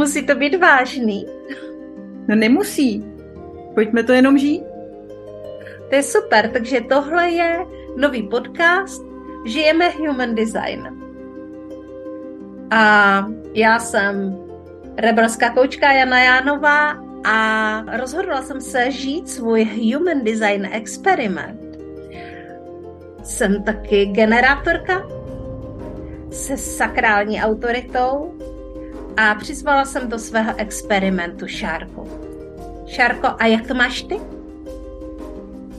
Musí to být vážný. No nemusí. Pojďme to jenom žít. To je super, takže tohle je nový podcast Žijeme Human Design. A já jsem rebelská koučka Jana Jánová a rozhodla jsem se žít svůj Human Design experiment. Jsem taky generátorka se sakrální autoritou a přizvala jsem do svého experimentu Šárku. Šárko, a jak to máš ty?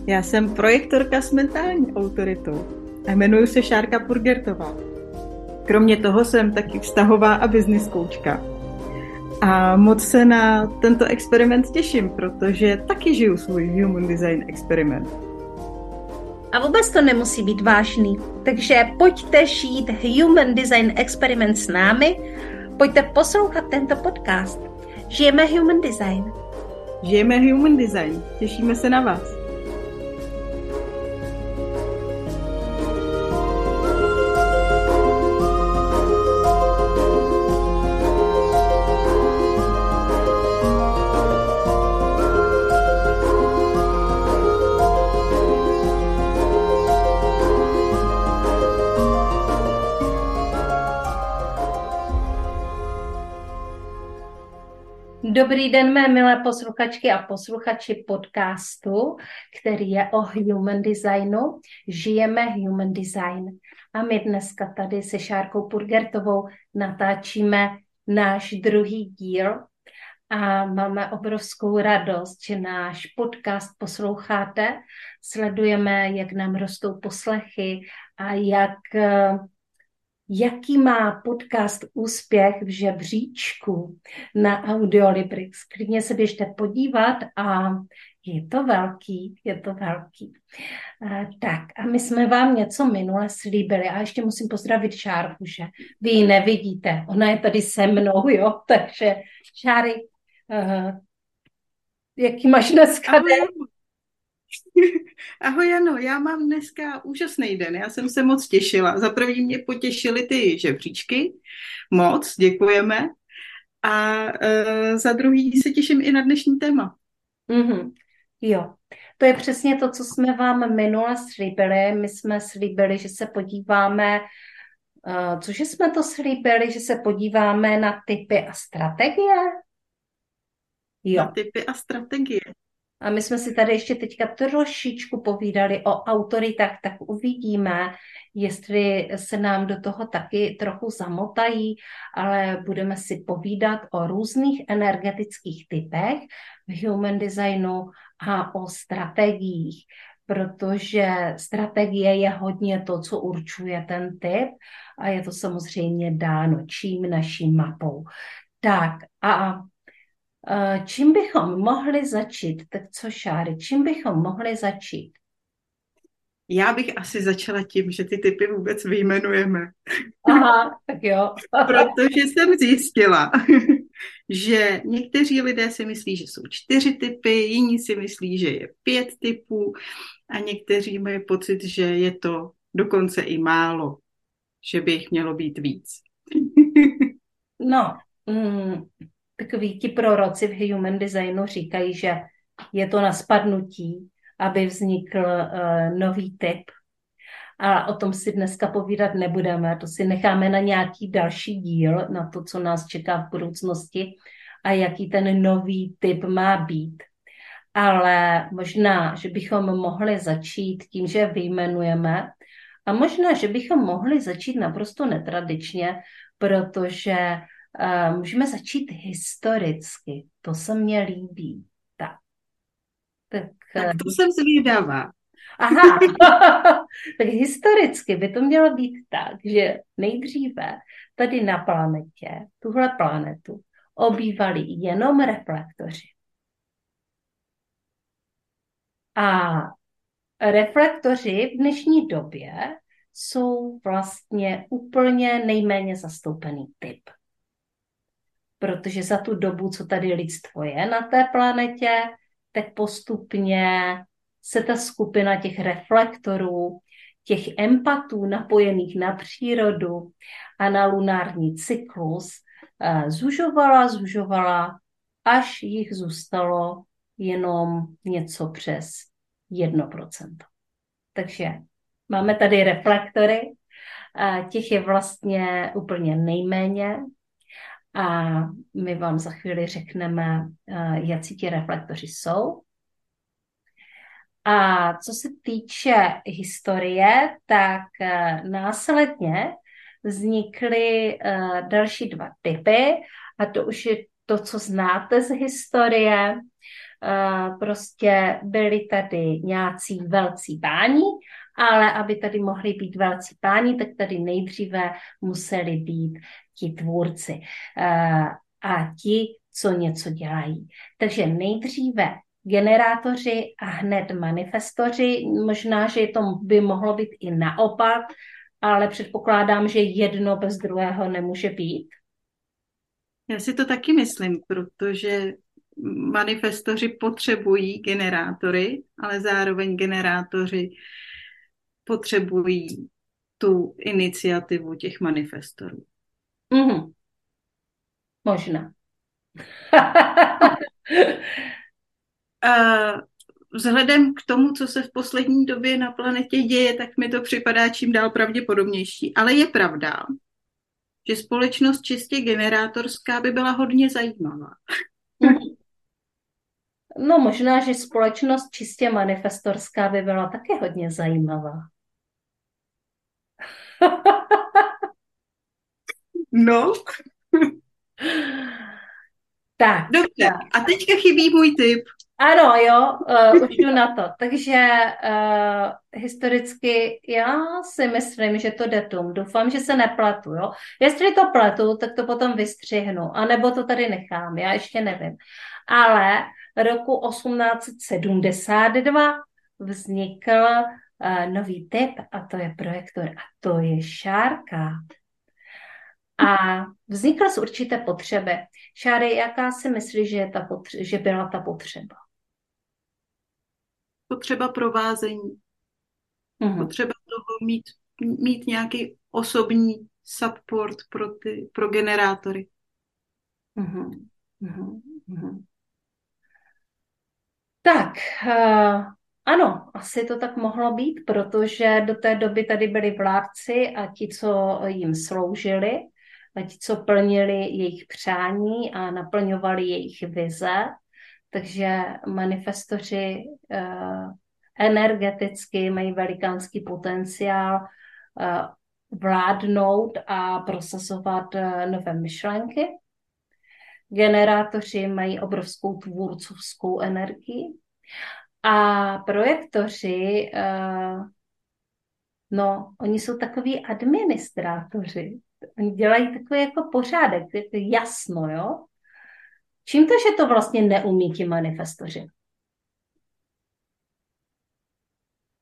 Já jsem projektorka s mentální autoritou a jmenuji se Šárka Purgertová. Kromě toho jsem taky vztahová a business koučka. A moc se na tento experiment těším, protože taky žiju svůj Human Design experiment. A vůbec to nemusí být vážný. Takže pojďte žít Human Design experiment s námi, pojďte poslouchat tento podcast. Žijeme Human Design. Žijeme Human Design. Těšíme se na vás. Dobrý den, mé milé posluchačky a posluchači podcastu, který je o human designu. Žijeme human design. A my dneska tady se Šárkou Purgertovou natáčíme náš druhý díl a máme obrovskou radost, že náš podcast posloucháte. Sledujeme, jak nám rostou poslechy a jak jaký má podcast úspěch v žebříčku na Audiolibrix. Klidně se běžte podívat a je to velký, je to velký. Tak a my jsme vám něco minule slíbili a ještě musím pozdravit Šárku, že vy ji nevidíte, ona je tady se mnou, jo, takže Šáry, uh, jaký máš dneska den? Ahoj Jano, já mám dneska úžasný den, já jsem se moc těšila. Za první mě potěšily ty žebříčky, moc, děkujeme. A uh, za druhý se těším i na dnešní téma. Mm-hmm. Jo, to je přesně to, co jsme vám minule slíbili. My jsme slíbili, že se podíváme, uh, cože jsme to slíbili, že se podíváme na typy a strategie? Jo. Na typy a strategie. A my jsme si tady ještě teďka trošičku povídali o autoritách, tak uvidíme, jestli se nám do toho taky trochu zamotají, ale budeme si povídat o různých energetických typech v human designu a o strategiích, protože strategie je hodně to, co určuje ten typ a je to samozřejmě dáno čím naší mapou. Tak a čím bychom mohli začít? Tak co, Šáry, čím bychom mohli začít? Já bych asi začala tím, že ty typy vůbec vyjmenujeme. Aha, tak jo. Protože jsem zjistila, že někteří lidé si myslí, že jsou čtyři typy, jiní si myslí, že je pět typů a někteří mají pocit, že je to dokonce i málo, že by jich mělo být víc. no, mm, takový ti proroci v human designu říkají, že je to na spadnutí, aby vznikl uh, nový typ. A o tom si dneska povídat nebudeme, to si necháme na nějaký další díl, na to, co nás čeká v budoucnosti a jaký ten nový typ má být. Ale možná, že bychom mohli začít tím, že vyjmenujeme a možná, že bychom mohli začít naprosto netradičně, protože můžeme začít historicky. To se mně líbí. Tak. Tak, tak to uh, jsem zvědavá. Aha, tak historicky by to mělo být tak, že nejdříve tady na planetě, tuhle planetu, obývali jenom reflektoři. A reflektoři v dnešní době jsou vlastně úplně nejméně zastoupený typ protože za tu dobu, co tady lidstvo je na té planetě, tak postupně se ta skupina těch reflektorů, těch empatů napojených na přírodu a na lunární cyklus eh, zužovala, zužovala, až jich zůstalo jenom něco přes 1%. Takže máme tady reflektory, těch je vlastně úplně nejméně a my vám za chvíli řekneme, jaký ti reflektoři jsou. A co se týče historie, tak eh, následně vznikly eh, další dva typy a to už je to, co znáte z historie. Eh, prostě byli tady nějací velcí páni, ale aby tady mohli být velcí páni, tak tady nejdříve museli být ti tvůrci a ti, co něco dělají. Takže nejdříve generátoři a hned manifestoři. Možná, že to by mohlo být i naopak, ale předpokládám, že jedno bez druhého nemůže být. Já si to taky myslím, protože manifestoři potřebují generátory, ale zároveň generátoři potřebují tu iniciativu těch manifestorů. Mm-hmm. Možná. vzhledem k tomu, co se v poslední době na planetě děje, tak mi to připadá čím dál pravděpodobnější. Ale je pravda, že společnost čistě generátorská by byla hodně zajímavá. No možná, že společnost čistě manifestorská by byla také hodně zajímavá. no. tak. Dobře, a teďka chybí můj tip. Ano, jo, uh, už jdu na to. Takže uh, historicky já si myslím, že to datum, doufám, že se nepletu, jo. Jestli to pletu, tak to potom vystřihnu, anebo to tady nechám, já ještě nevím. Ale roku 1872 vznikl uh, nový typ a to je projektor a to je šárka. A vznikla z určité potřeby. Šáry, jaká si myslíš, že, je ta potře- že byla ta potřeba? potřeba provázení, mm-hmm. potřeba toho mít, mít nějaký osobní support pro, ty, pro generátory. Mm-hmm. Mm-hmm. Tak, uh, ano, asi to tak mohlo být, protože do té doby tady byli vládci a ti, co jim sloužili, a ti, co plnili jejich přání a naplňovali jejich vize, takže manifestoři uh, energeticky mají velikánský potenciál uh, vládnout a prosazovat uh, nové myšlenky. Generátoři mají obrovskou tvůrcovskou energii a projektoři, no, oni jsou takový administrátoři. Oni dělají takový jako pořádek, jasno, jo? Čím to, že to vlastně neumí ti manifestoři?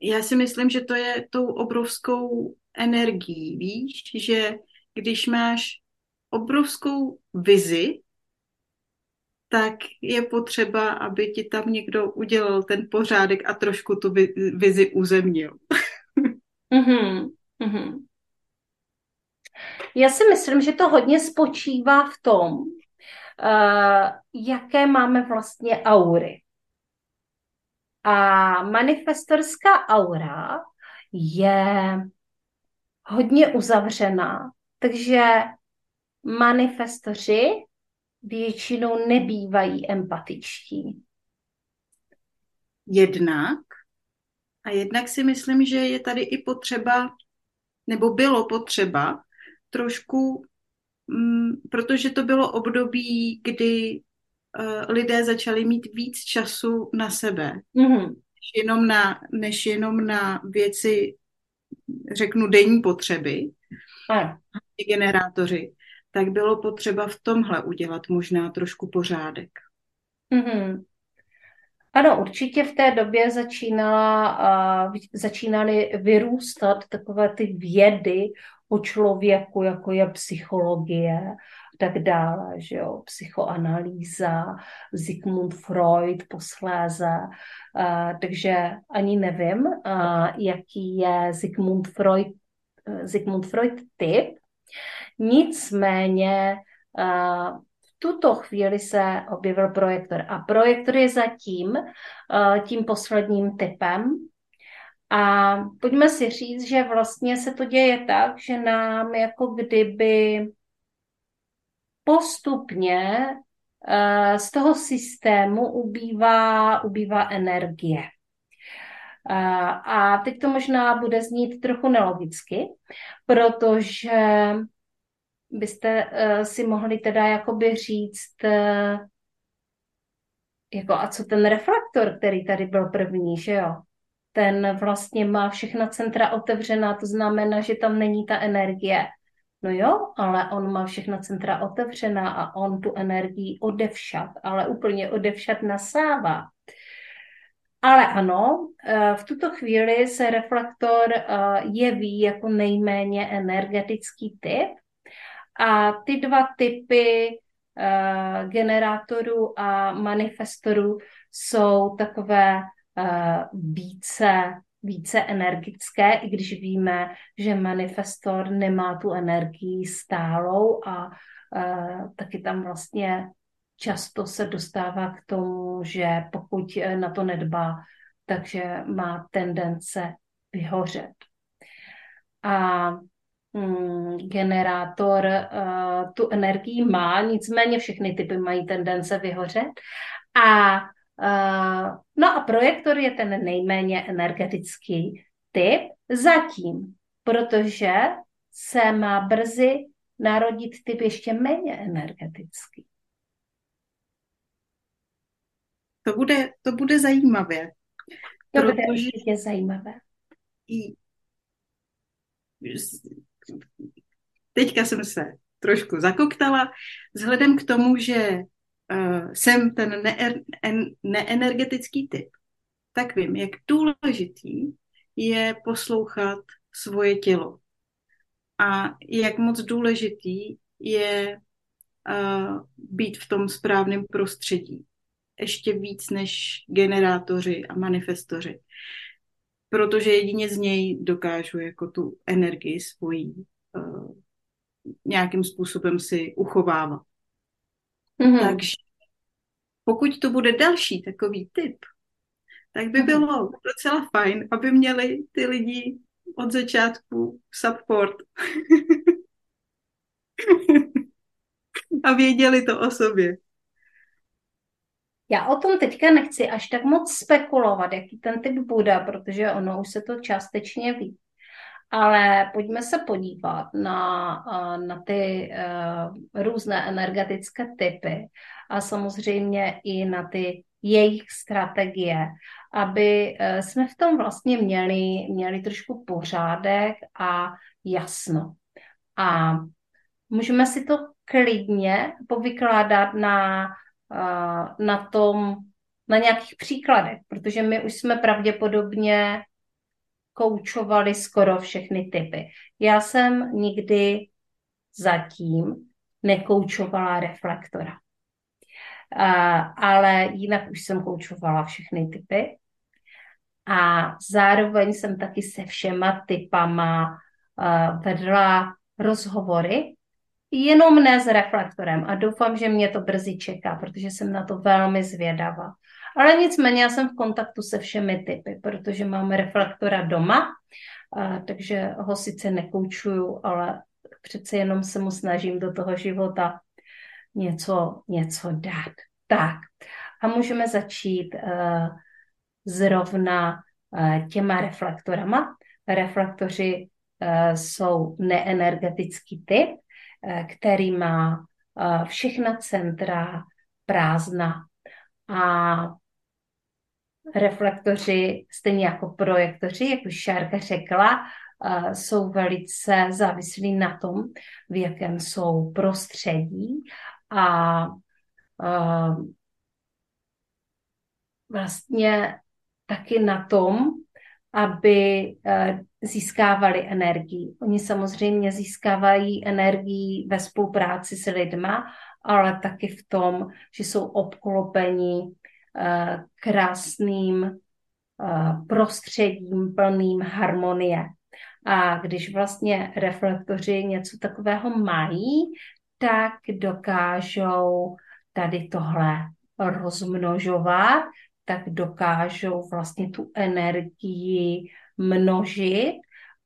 Já si myslím, že to je tou obrovskou energií, víš, že když máš obrovskou vizi, tak je potřeba, aby ti tam někdo udělal ten pořádek a trošku tu vizi uzemnil. mm-hmm. Mm-hmm. Já si myslím, že to hodně spočívá v tom, uh, jaké máme vlastně aury. A manifestorská aura je hodně uzavřená, takže manifestoři většinou nebývají empatičtí. Jednak. A jednak si myslím, že je tady i potřeba, nebo bylo potřeba, trošku Mm, protože to bylo období, kdy uh, lidé začali mít víc času na sebe, mm-hmm. než, jenom na, než jenom na věci, řeknu, denní potřeby, a generátoři, tak bylo potřeba v tomhle udělat možná trošku pořádek. Mm-hmm. Ano, určitě v té době začínala, uh, začínaly vyrůstat takové ty vědy o člověku, jako je psychologie a tak dále, že jo, psychoanalýza, Sigmund Freud posléze, uh, takže ani nevím, uh, jaký je Sigmund Freud, uh, Sigmund Freud typ, nicméně v tuto chvíli se objevil projektor. A projektor je zatím tím posledním typem. A pojďme si říct, že vlastně se to děje tak, že nám jako kdyby postupně eh, z toho systému ubývá, ubývá energie. Eh, a teď to možná bude znít trochu nelogicky, protože byste eh, si mohli teda jakoby říct, jako a co ten reflektor, který tady byl první, že jo? Ten vlastně má všechna centra otevřená, to znamená, že tam není ta energie. No jo, ale on má všechna centra otevřená a on tu energii odevšat, ale úplně odevšat nasává. Ale ano, eh, v tuto chvíli se reflektor eh, jeví jako nejméně energetický typ a ty dva typy eh, generátorů a manifestorů jsou takové více více energické, i když víme, že manifestor nemá tu energii stálou a uh, taky tam vlastně často se dostává k tomu, že pokud e, na to nedbá, takže má tendence vyhořet. A mm, generátor tu energii má, nicméně všechny typy mají tendence vyhořet. A no a projektor je ten nejméně energetický typ zatím, protože se má brzy narodit typ ještě méně energetický. To bude, to bude zajímavé. To bude určitě zajímavé. I... Teďka jsem se trošku zakoktala, vzhledem k tomu, že uh, jsem ten ne- neenergetický typ, tak vím, jak důležitý je poslouchat svoje tělo. A jak moc důležitý je uh, být v tom správném prostředí. Ještě víc než generátoři a manifestoři. Protože jedině z něj dokážu jako tu energii svojí uh, nějakým způsobem si uchovávat. Mm-hmm. Takže pokud to bude další takový typ, tak by mhm. bylo docela fajn, aby měli ty lidi od začátku support. a věděli to o sobě. Já o tom teďka nechci až tak moc spekulovat, jaký ten typ bude, protože ono už se to částečně ví. Ale pojďme se podívat na, na ty uh, různé energetické typy a samozřejmě i na ty jejich strategie, aby uh, jsme v tom vlastně měli, měli trošku pořádek a jasno. A můžeme si to klidně povykládat na, na tom, na nějakých příkladech, protože my už jsme pravděpodobně koučovali skoro všechny typy. Já jsem nikdy zatím nekoučovala reflektora. ale jinak už jsem koučovala všechny typy. A zároveň jsem taky se všema typama vedla rozhovory, jenom ne s reflektorem. A doufám, že mě to brzy čeká, protože jsem na to velmi zvědavá. Ale nicméně já jsem v kontaktu se všemi typy, protože máme reflektora doma, a, takže ho sice nekoučuju, ale přece jenom se mu snažím do toho života něco, něco dát. Tak, a můžeme začít uh, zrovna uh, těma reflektorama. Reflektoři uh, jsou neenergetický typ, uh, který má uh, všechna centra prázdna a reflektoři, stejně jako projektoři, jak už Šárka řekla, jsou velice závislí na tom, v jakém jsou prostředí a vlastně taky na tom, aby získávali energii. Oni samozřejmě získávají energii ve spolupráci s lidma, ale taky v tom, že jsou obklopeni eh, krásným eh, prostředím plným harmonie. A když vlastně reflektoři něco takového mají, tak dokážou tady tohle rozmnožovat, tak dokážou vlastně tu energii množit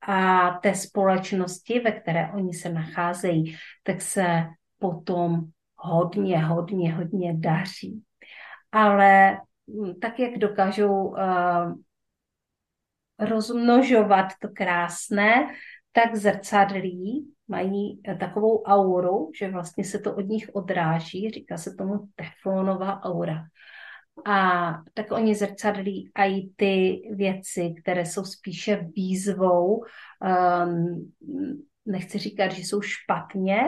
a té společnosti, ve které oni se nacházejí, tak se potom hodně, hodně, hodně daří. Ale hm, tak, jak dokážou uh, rozmnožovat to krásné, tak zrcadlí mají takovou auru, že vlastně se to od nich odráží, říká se tomu teflonová aura. A tak oni zrcadlí i ty věci, které jsou spíše výzvou, um, nechci říkat, že jsou špatně,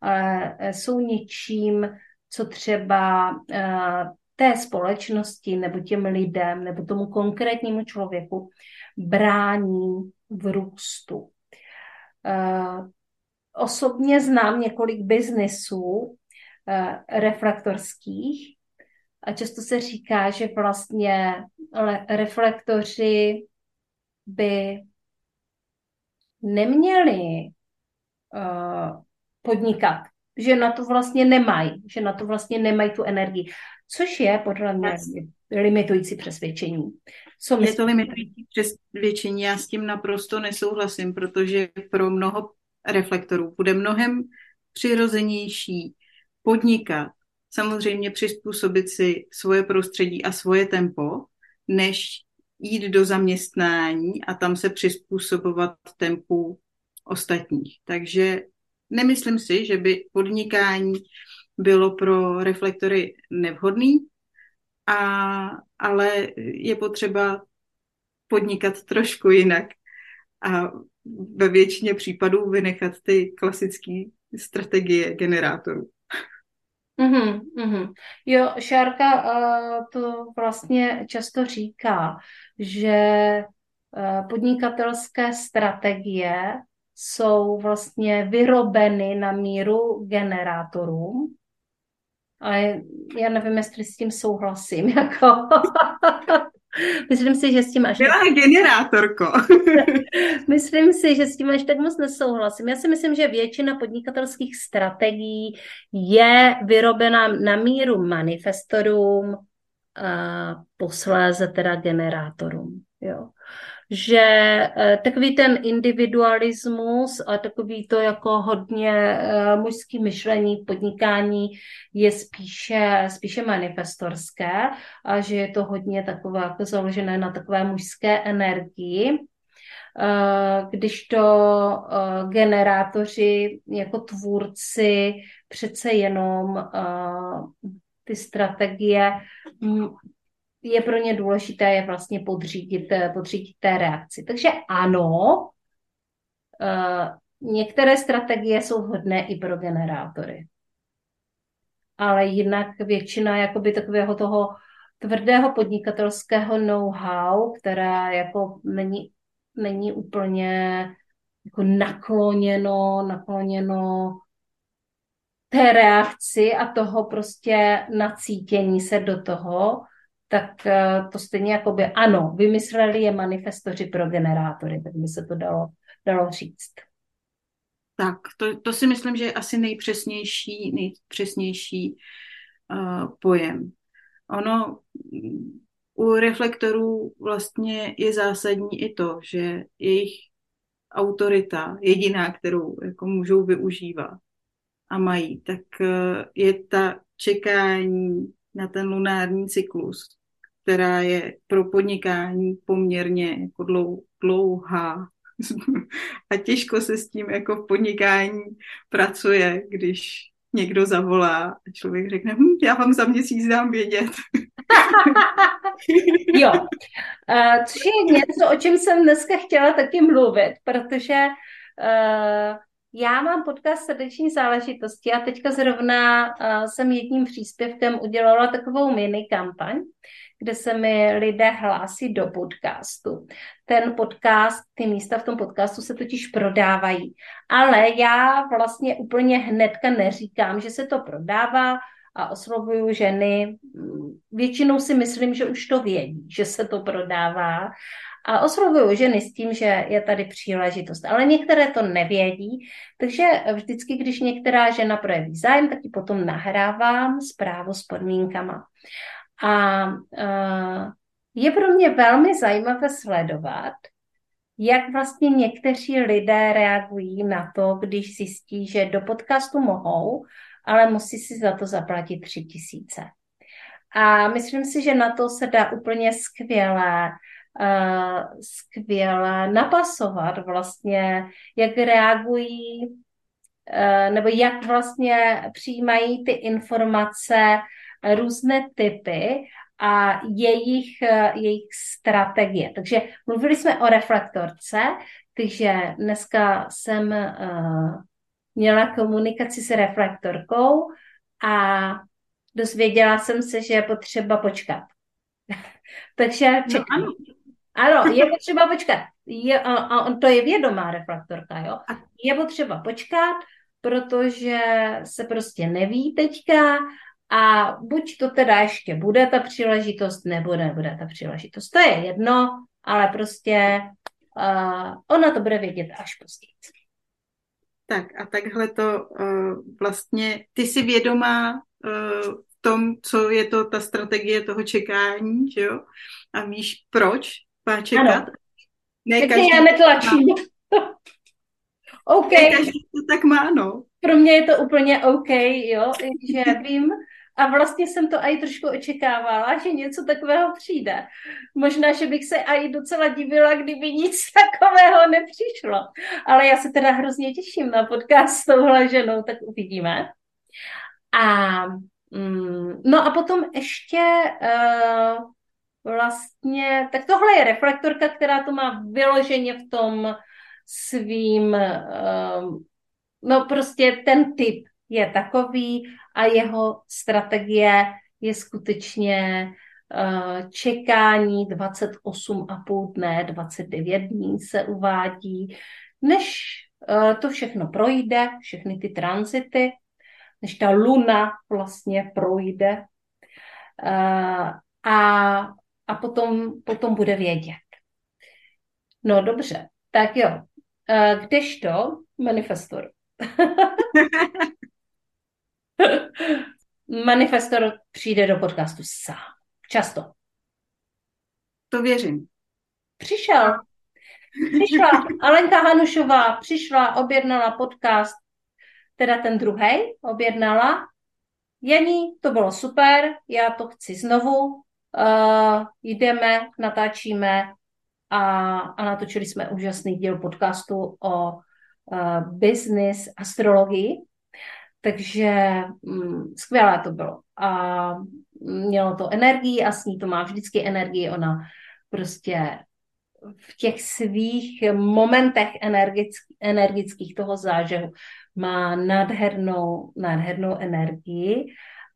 ale jsou něčím, co třeba uh, té společnosti nebo těm lidem nebo tomu konkrétnímu člověku brání v růstu. Uh, osobně znám několik biznisů uh, reflektorských, a často se říká, že vlastně reflektoři by neměli uh, podnikat, že na to vlastně nemají, že na to vlastně nemají tu energii, což je podle mě limitující přesvědčení. Co je to limitující přesvědčení, já s tím naprosto nesouhlasím, protože pro mnoho reflektorů bude mnohem přirozenější podnikat samozřejmě přizpůsobit si svoje prostředí a svoje tempo, než jít do zaměstnání a tam se přizpůsobovat tempu ostatních. Takže nemyslím si, že by podnikání bylo pro reflektory nevhodný, a, ale je potřeba podnikat trošku jinak a ve většině případů vynechat ty klasické strategie generátorů. Mm-hmm, mm-hmm. Jo, Šárka uh, to vlastně často říká, že uh, podnikatelské strategie jsou vlastně vyrobeny na míru generátorům. A já nevím, jestli s tím souhlasím. Jako. Myslím si, že s tím až... Byla tak... generátorko. myslím si, že s tím až tak moc nesouhlasím. Já si myslím, že většina podnikatelských strategií je vyrobena na míru manifestorům a posléze teda generátorům. Jo že eh, takový ten individualismus a takový to jako hodně eh, mužský myšlení podnikání je spíše, spíše manifestorské a že je to hodně takové jako založené na takové mužské energii, eh, když to generátoři jako tvůrci přece jenom ty strategie je pro ně důležité je vlastně podřídit, eh, podřídit té reakci. Takže ano, eh, některé strategie jsou vhodné i pro generátory. Ale jinak většina jakoby takového toho tvrdého podnikatelského know-how, která jako není, není úplně jako nakloněno, nakloněno té reakci a toho prostě nacítění se do toho, tak eh, to stejně jako by ano, vymysleli je manifestoři pro generátory, tak by se to dalo, dalo říct. Tak, to, to si myslím, že je asi nejpřesnější, nejpřesnější uh, pojem. Ono u reflektorů vlastně je zásadní i to, že jejich autorita, jediná, kterou jako můžou využívat a mají, tak uh, je ta čekání na ten lunární cyklus, která je pro podnikání poměrně jako dlou, dlouhá. A těžko se s tím jako v podnikání pracuje, když někdo zavolá a člověk řekne, hm, já vám za měsíc dám vědět. jo, uh, což je něco, o čem jsem dneska chtěla taky mluvit, protože uh, já mám podcast srdeční záležitosti a teďka zrovna uh, jsem jedním příspěvkem udělala takovou mini kampaň, kde se mi lidé hlásí do podcastu. Ten podcast, ty místa v tom podcastu se totiž prodávají. Ale já vlastně úplně hnedka neříkám, že se to prodává a oslovuju ženy. Většinou si myslím, že už to vědí, že se to prodává A oslovuju ženy s tím, že je tady příležitost. Ale některé to nevědí, takže vždycky, když některá žena projeví zájem, tak ji potom nahrávám zprávu s podmínkama. A uh, je pro mě velmi zajímavé sledovat, jak vlastně někteří lidé reagují na to, když zjistí, že do podcastu mohou, ale musí si za to zaplatit tři tisíce. A myslím si, že na to se dá úplně skvěle, skvěle napasovat vlastně, jak reagují uh, nebo jak vlastně přijímají ty informace různé typy a jejich, jejich strategie. Takže mluvili jsme o reflektorce, takže dneska jsem měla komunikaci s reflektorkou a dozvěděla jsem se, že je potřeba počkat. Takže čekám. No, ano. Ano, je potřeba počkat. Je, a, a to je vědomá reflektorka, jo. Je potřeba počkat, protože se prostě neví teďka a buď to teda ještě bude ta příležitost, nebo nebude ta příležitost. To je jedno, ale prostě uh, ona to bude vědět až později. Tak a takhle to uh, vlastně, ty jsi vědomá uh, v tom, co je to ta strategie toho čekání, že jo? A víš, proč má čekat? Ano. Ne tak každý já netlačím. OK. Ne každý to tak má, no. Pro mě je to úplně OK, jo, že vím, a vlastně jsem to i trošku očekávala, že něco takového přijde. Možná, že bych se i docela divila, kdyby nic takového nepřišlo. Ale já se teda hrozně těším na podcast s touhle ženou, tak uvidíme. A mm, no a potom ještě uh, vlastně, tak tohle je reflektorka, která to má vyloženě v tom svým, uh, no prostě ten typ je takový a jeho strategie je skutečně uh, čekání 28,5 dne, 29 dní se uvádí, než uh, to všechno projde, všechny ty tranzity, než ta luna vlastně projde uh, a, a potom, potom bude vědět. No dobře, tak jo. Kdežto manifestor. Manifestor přijde do podcastu sám. Často. To věřím. Přišel. Přišla Alenka Hanušová, přišla, objednala podcast, teda ten druhý objednala. Janí, to bylo super, já to chci znovu. Uh, jdeme, natáčíme a, a natočili jsme úžasný díl podcastu o uh, business astrologii. Takže mm, skvělé to bylo. A mělo to energii a s ní to má vždycky energii. Ona prostě v těch svých momentech energick, energických toho zážehu má nádhernou, nádhernou energii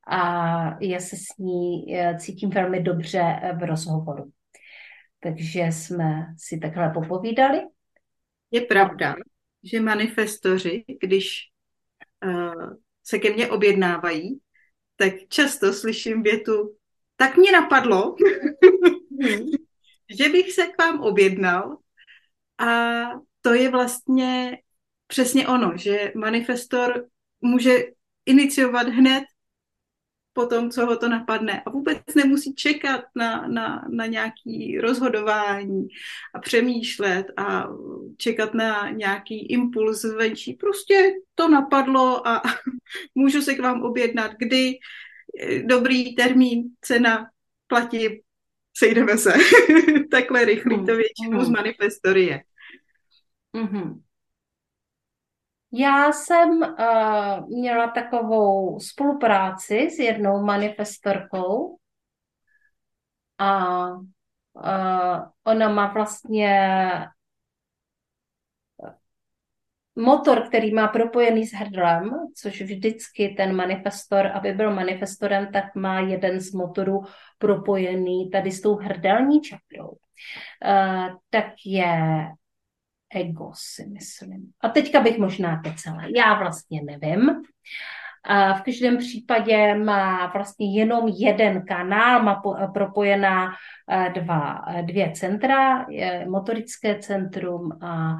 a já se s ní eh, cítím velmi dobře v rozhovoru. Takže jsme si takhle popovídali. Je pravda, že manifestoři, když uh, se ke mně objednávají, tak často slyším větu, tak mě napadlo, že bych se k vám objednal a to je vlastně přesně ono, že manifestor může iniciovat hned po tom, co ho to napadne. A vůbec nemusí čekat na, na, na nějaký rozhodování a přemýšlet a čekat na nějaký impuls zvenčí. Prostě to napadlo a můžu se k vám objednat, kdy dobrý termín, cena, platí, sejdeme se. Takhle rychlý to většinou z manifestory je. Mm-hmm. Já jsem uh, měla takovou spolupráci s jednou manifestorkou a uh, ona má vlastně motor, který má propojený s hrdlem, což vždycky ten manifestor, aby byl manifestorem, tak má jeden z motorů propojený tady s tou hrdelní čakrou. Uh, tak je ego, si myslím. A teďka bych možná to celé. Já vlastně nevím. A v každém případě má vlastně jenom jeden kanál, má propojená dva, dvě centra, motorické centrum a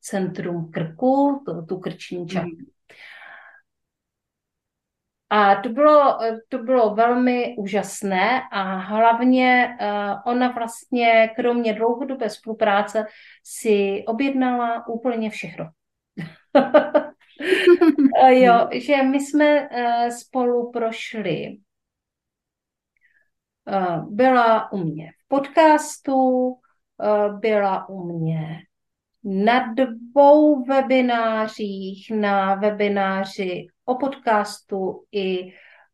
centrum krku, tu, tu krční část. Mm. A to bylo, to bylo velmi úžasné a hlavně uh, ona vlastně, kromě dlouhodobé spolupráce, si objednala úplně všechno. jo, že my jsme uh, spolu prošli. Uh, byla u mě v podcastu, byla u mě na dvou webinářích, na webináři o podcastu i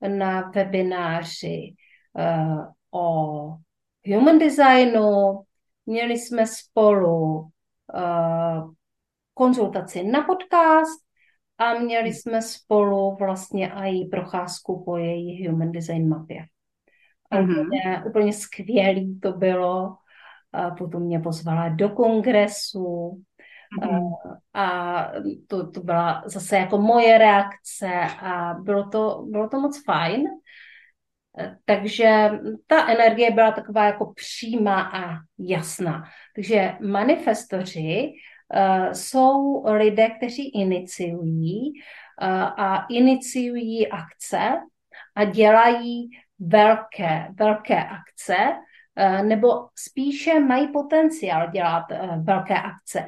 na webináři uh, o human designu. Měli jsme spolu uh, konzultaci na podcast a měli jsme spolu vlastně i procházku po její human design mapě. Mm-hmm. Úplně, úplně skvělý to bylo. A potom mě pozvala do kongresu Mm-hmm. A to, to byla zase jako moje reakce a bylo to, bylo to moc fajn. Takže ta energie byla taková jako přímá a jasná. Takže manifestoři uh, jsou lidé, kteří iniciují uh, a iniciují akce a dělají velké, velké akce, Eh, nebo spíše mají potenciál dělat eh, velké akce.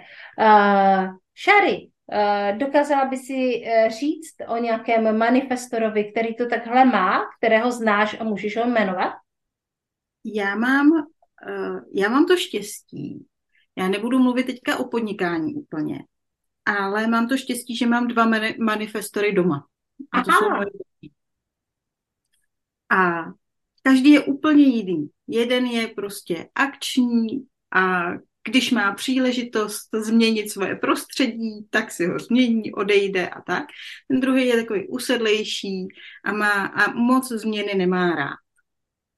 Šary, eh, dokázala by si říct o nějakém manifestorovi, který to takhle má, kterého znáš a můžeš ho jmenovat? Já mám, já mám to štěstí. Já nebudu mluvit teďka o podnikání úplně, ale mám to štěstí, že mám dva manifestory doma. A to jsou moje A každý je úplně jiný. Jeden je prostě akční a když má příležitost změnit svoje prostředí, tak si ho změní, odejde a tak. Ten druhý je takový usedlejší a, má, a moc změny nemá rád.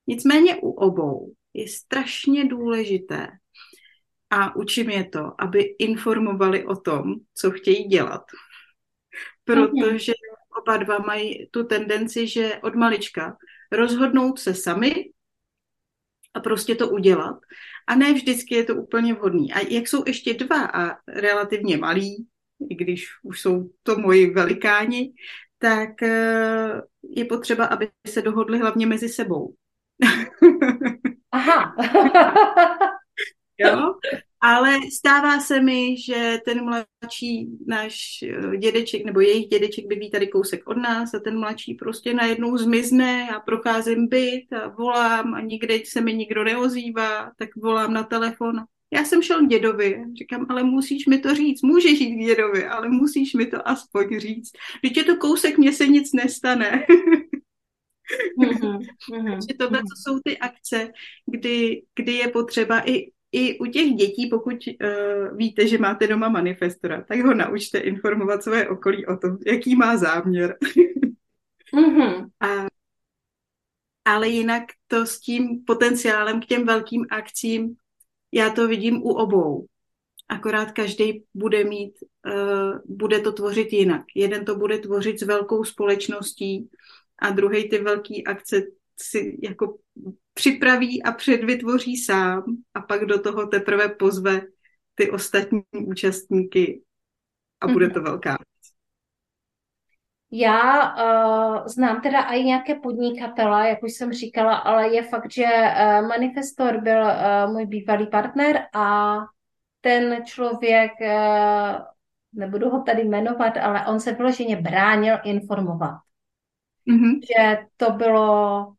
Nicméně u obou je strašně důležité a učím je to, aby informovali o tom, co chtějí dělat. Protože oba dva mají tu tendenci, že od malička rozhodnout se sami a prostě to udělat. A ne vždycky je to úplně vhodný. A jak jsou ještě dva a relativně malí, i když už jsou to moji velikáni, tak eh, je potřeba, aby se dohodli hlavně mezi sebou. Aha. jo? Ale stává se mi, že ten mladší náš eh, dědeček nebo jejich dědeček bydlí tady kousek od nás a ten mladší prostě najednou zmizne a procházím byt a volám a nikde se mi nikdo neozývá, tak volám na telefon. Já jsem šel k dědovi, říkám, ale musíš mi to říct, můžeš jít k dědovi, ale musíš mi to aspoň říct. Když je to kousek, mně se nic nestane. Mm-hmm, mm-hmm. tohle to jsou ty akce, kdy, kdy je potřeba i i u těch dětí, pokud uh, víte, že máte doma manifestora, tak ho naučte informovat své okolí o tom, jaký má záměr. mm-hmm. A, ale jinak to s tím potenciálem k těm velkým akcím, já to vidím u obou. Akorát každý bude mít, uh, bude to tvořit jinak. Jeden to bude tvořit s velkou společností a druhý ty velké akce si jako připraví a předvytvoří sám a pak do toho teprve pozve ty ostatní účastníky a bude to mhm. velká věc. Já uh, znám teda i nějaké podnikatele, jak už jsem říkala, ale je fakt, že uh, Manifestor byl uh, můj bývalý partner a ten člověk, uh, nebudu ho tady jmenovat, ale on se vyloženě bránil informovat. Mm-hmm. Že to bylo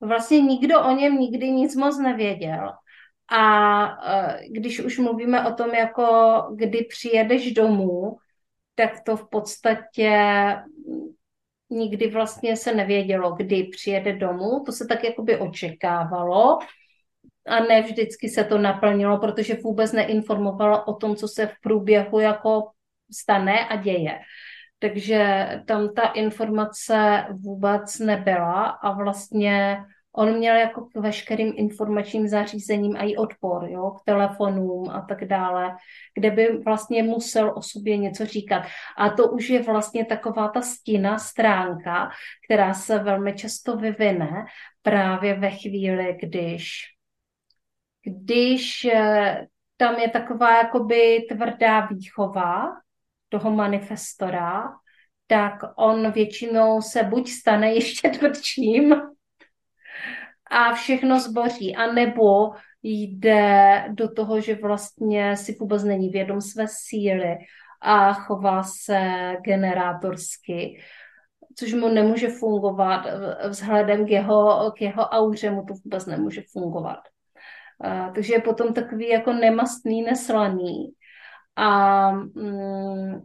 vlastně nikdo o něm nikdy nic moc nevěděl. A e, když už mluvíme o tom, jako kdy přijedeš domů, tak to v podstatě nikdy vlastně se nevědělo, kdy přijede domů. To se tak jakoby očekávalo a ne vždycky se to naplnilo, protože vůbec neinformovalo o tom, co se v průběhu jako stane a děje. Takže tam ta informace vůbec nebyla a vlastně On měl jako k veškerým informačním zařízením a i odpor, jo, k telefonům a tak dále, kde by vlastně musel o sobě něco říkat. A to už je vlastně taková ta stina stránka, která se velmi často vyvine právě ve chvíli, když když eh, tam je taková jakoby tvrdá výchova toho manifestora, tak on většinou se buď stane ještě tvrdším a všechno zboří, anebo jde do toho, že vlastně si vůbec není vědom své síly a chová se generátorsky, což mu nemůže fungovat vzhledem k jeho, k jeho auře, mu to vůbec nemůže fungovat. A, takže je potom takový jako nemastný, neslaný. A, mm,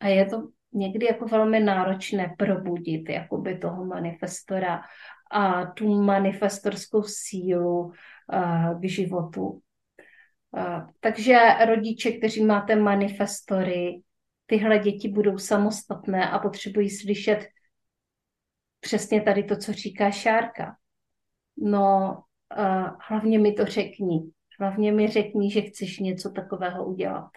a je to někdy jako velmi náročné probudit jakoby toho manifestora a tu manifestorskou sílu uh, k životu. Uh, takže rodiče, kteří máte manifestory, tyhle děti budou samostatné a potřebují slyšet přesně tady to, co říká Šárka. No, uh, hlavně mi to řekni. Hlavně mi řekni, že chceš něco takového udělat.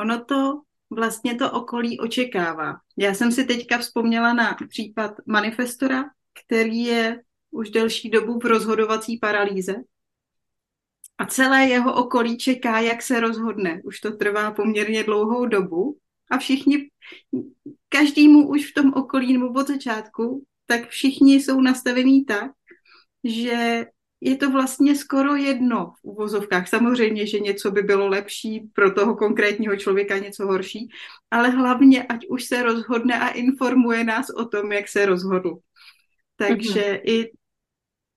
Ono to vlastně to okolí očekává. Já jsem si teďka vzpomněla na případ manifestora, který je už delší dobu v rozhodovací paralýze. A celé jeho okolí čeká, jak se rozhodne. Už to trvá poměrně dlouhou dobu. A všichni, každému už v tom okolí nebo od začátku, tak všichni jsou nastavení tak, že je to vlastně skoro jedno v uvozovkách. Samozřejmě, že něco by bylo lepší pro toho konkrétního člověka, něco horší, ale hlavně, ať už se rozhodne a informuje nás o tom, jak se rozhodl. Takže mm-hmm. i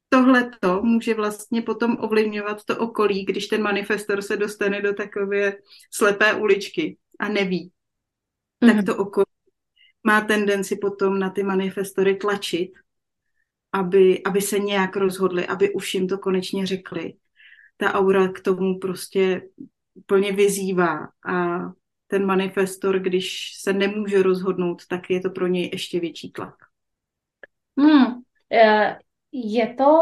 tohleto může vlastně potom ovlivňovat to okolí, když ten manifestor se dostane do takové slepé uličky a neví. Mm-hmm. Tak to okolí má tendenci potom na ty manifestory tlačit aby, aby se nějak rozhodli, aby už jim to konečně řekli. Ta aura k tomu prostě plně vyzývá a ten manifestor, když se nemůže rozhodnout, tak je to pro něj ještě větší tlak. Hmm. Je to,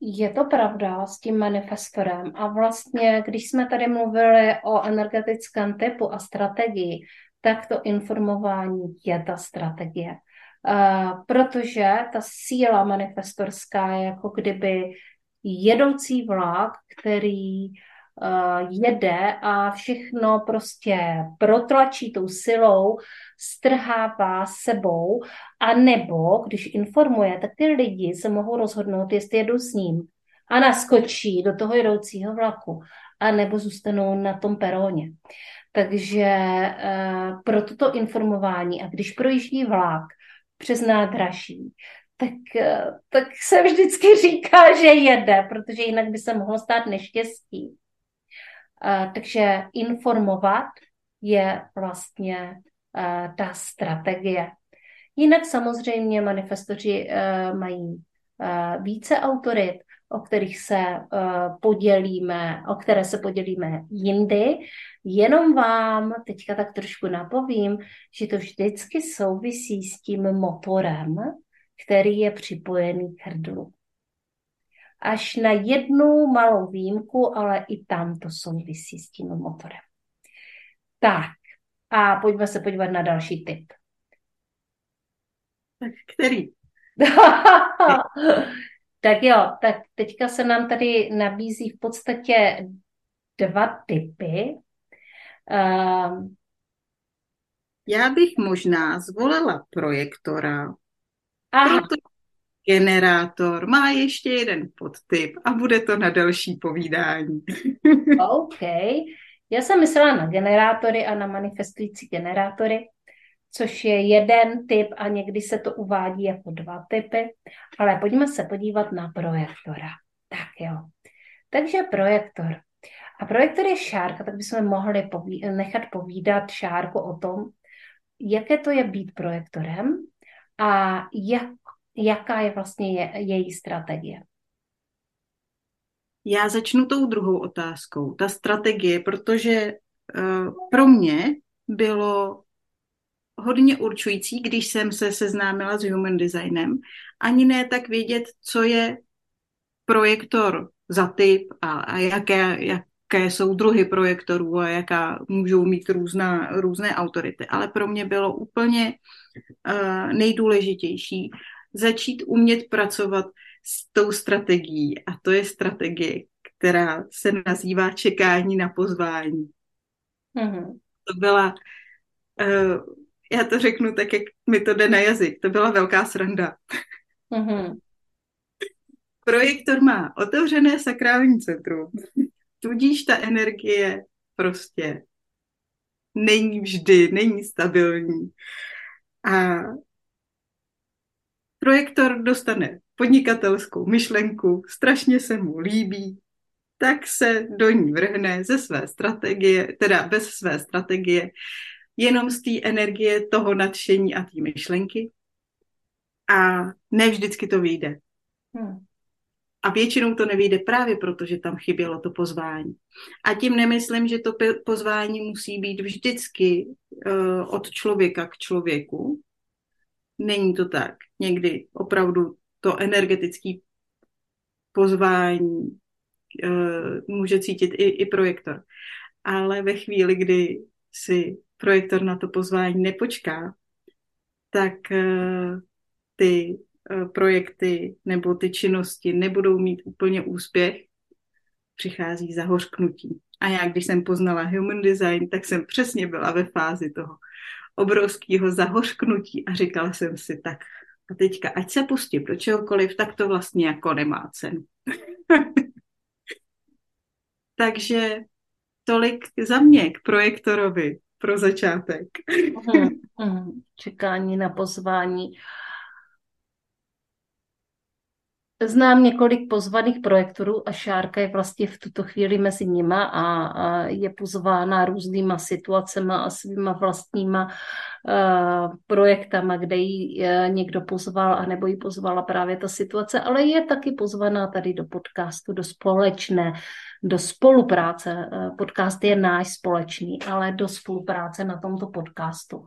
je to pravda s tím manifestorem a vlastně, když jsme tady mluvili o energetickém typu a strategii, tak to informování je ta strategie. Uh, protože ta síla manifestorská je jako kdyby jedoucí vlak, který uh, jede a všechno prostě protlačí tou silou, strhává sebou, a nebo, když informuje, tak ty lidi se mohou rozhodnout, jestli jedou s ním. A naskočí do toho jedoucího vlaku, a nebo zůstanou na tom peróně. Takže uh, pro toto informování, a když projíždí vlak, přes nádraží, tak, eh, tak se vždycky říká, že jede, protože jinak by se mohlo stát neštěstí. Uh, takže informovat je vlastně uh, ta strategie. Jinak samozřejmě manifestoři mají více autorit, o kterých se uh, podělíme, o které se podělíme jindy. Jenom vám teďka tak trošku napovím, že to vždycky souvisí s tím motorem, který je připojený k hrdlu. Až na jednu malou výjimku, ale i tam to souvisí s tím motorem. Tak, a pojďme se podívat na další tip. Tak který? Tak jo, tak teďka se nám tady nabízí v podstatě dva typy. Uh, Já bych možná zvolila projektora, Aha. generátor má ještě jeden podtyp a bude to na další povídání. OK. Já jsem myslela na generátory a na manifestující generátory což je jeden typ a někdy se to uvádí jako dva typy, ale pojďme se podívat na projektora. Tak jo. Takže projektor. A projektor je šárka, tak bychom mohli poví- nechat povídat šárku o tom, jaké to je být projektorem a jak, jaká je vlastně je, její strategie. Já začnu tou druhou otázkou. Ta strategie, protože uh, pro mě bylo hodně určující, když jsem se seznámila s human designem. Ani ne tak vědět, co je projektor za typ a, a jaké, jaké jsou druhy projektorů a jaká můžou mít různá, různé autority. Ale pro mě bylo úplně uh, nejdůležitější začít umět pracovat s tou strategií. A to je strategie, která se nazývá čekání na pozvání. Mm-hmm. To byla, uh, já to řeknu tak, jak mi to jde na jazyk, to byla velká sranda. Mm-hmm. Projektor má otevřené sakrální centrum, tudíž ta energie prostě není vždy, není stabilní. A projektor dostane podnikatelskou myšlenku, strašně se mu líbí, tak se do ní vrhne ze své strategie, teda bez své strategie, jenom z té energie toho nadšení a té myšlenky. A ne vždycky to vyjde. Hmm. A většinou to nevyjde právě proto, že tam chybělo to pozvání. A tím nemyslím, že to pozvání musí být vždycky uh, od člověka k člověku. Není to tak. Někdy opravdu to energetické pozvání uh, může cítit i, i projektor. Ale ve chvíli, kdy si projektor na to pozvání nepočká, tak uh, ty uh, projekty nebo ty činnosti nebudou mít úplně úspěch, přichází zahořknutí. A já, když jsem poznala human design, tak jsem přesně byla ve fázi toho obrovského zahořknutí a říkala jsem si tak, a teďka, ať se pustím do čehokoliv, tak to vlastně jako nemá cenu. Takže tolik za mě k projektorovi pro začátek. uhum, uhum. Čekání na pozvání. Znám několik pozvaných projektorů a Šárka je vlastně v tuto chvíli mezi nima a, je pozvána různýma situacemi a svýma vlastníma uh, projektama, kde ji uh, někdo pozval a nebo ji pozvala právě ta situace, ale je taky pozvaná tady do podcastu, do společné, do spolupráce. Uh, podcast je náš společný, ale do spolupráce na tomto podcastu.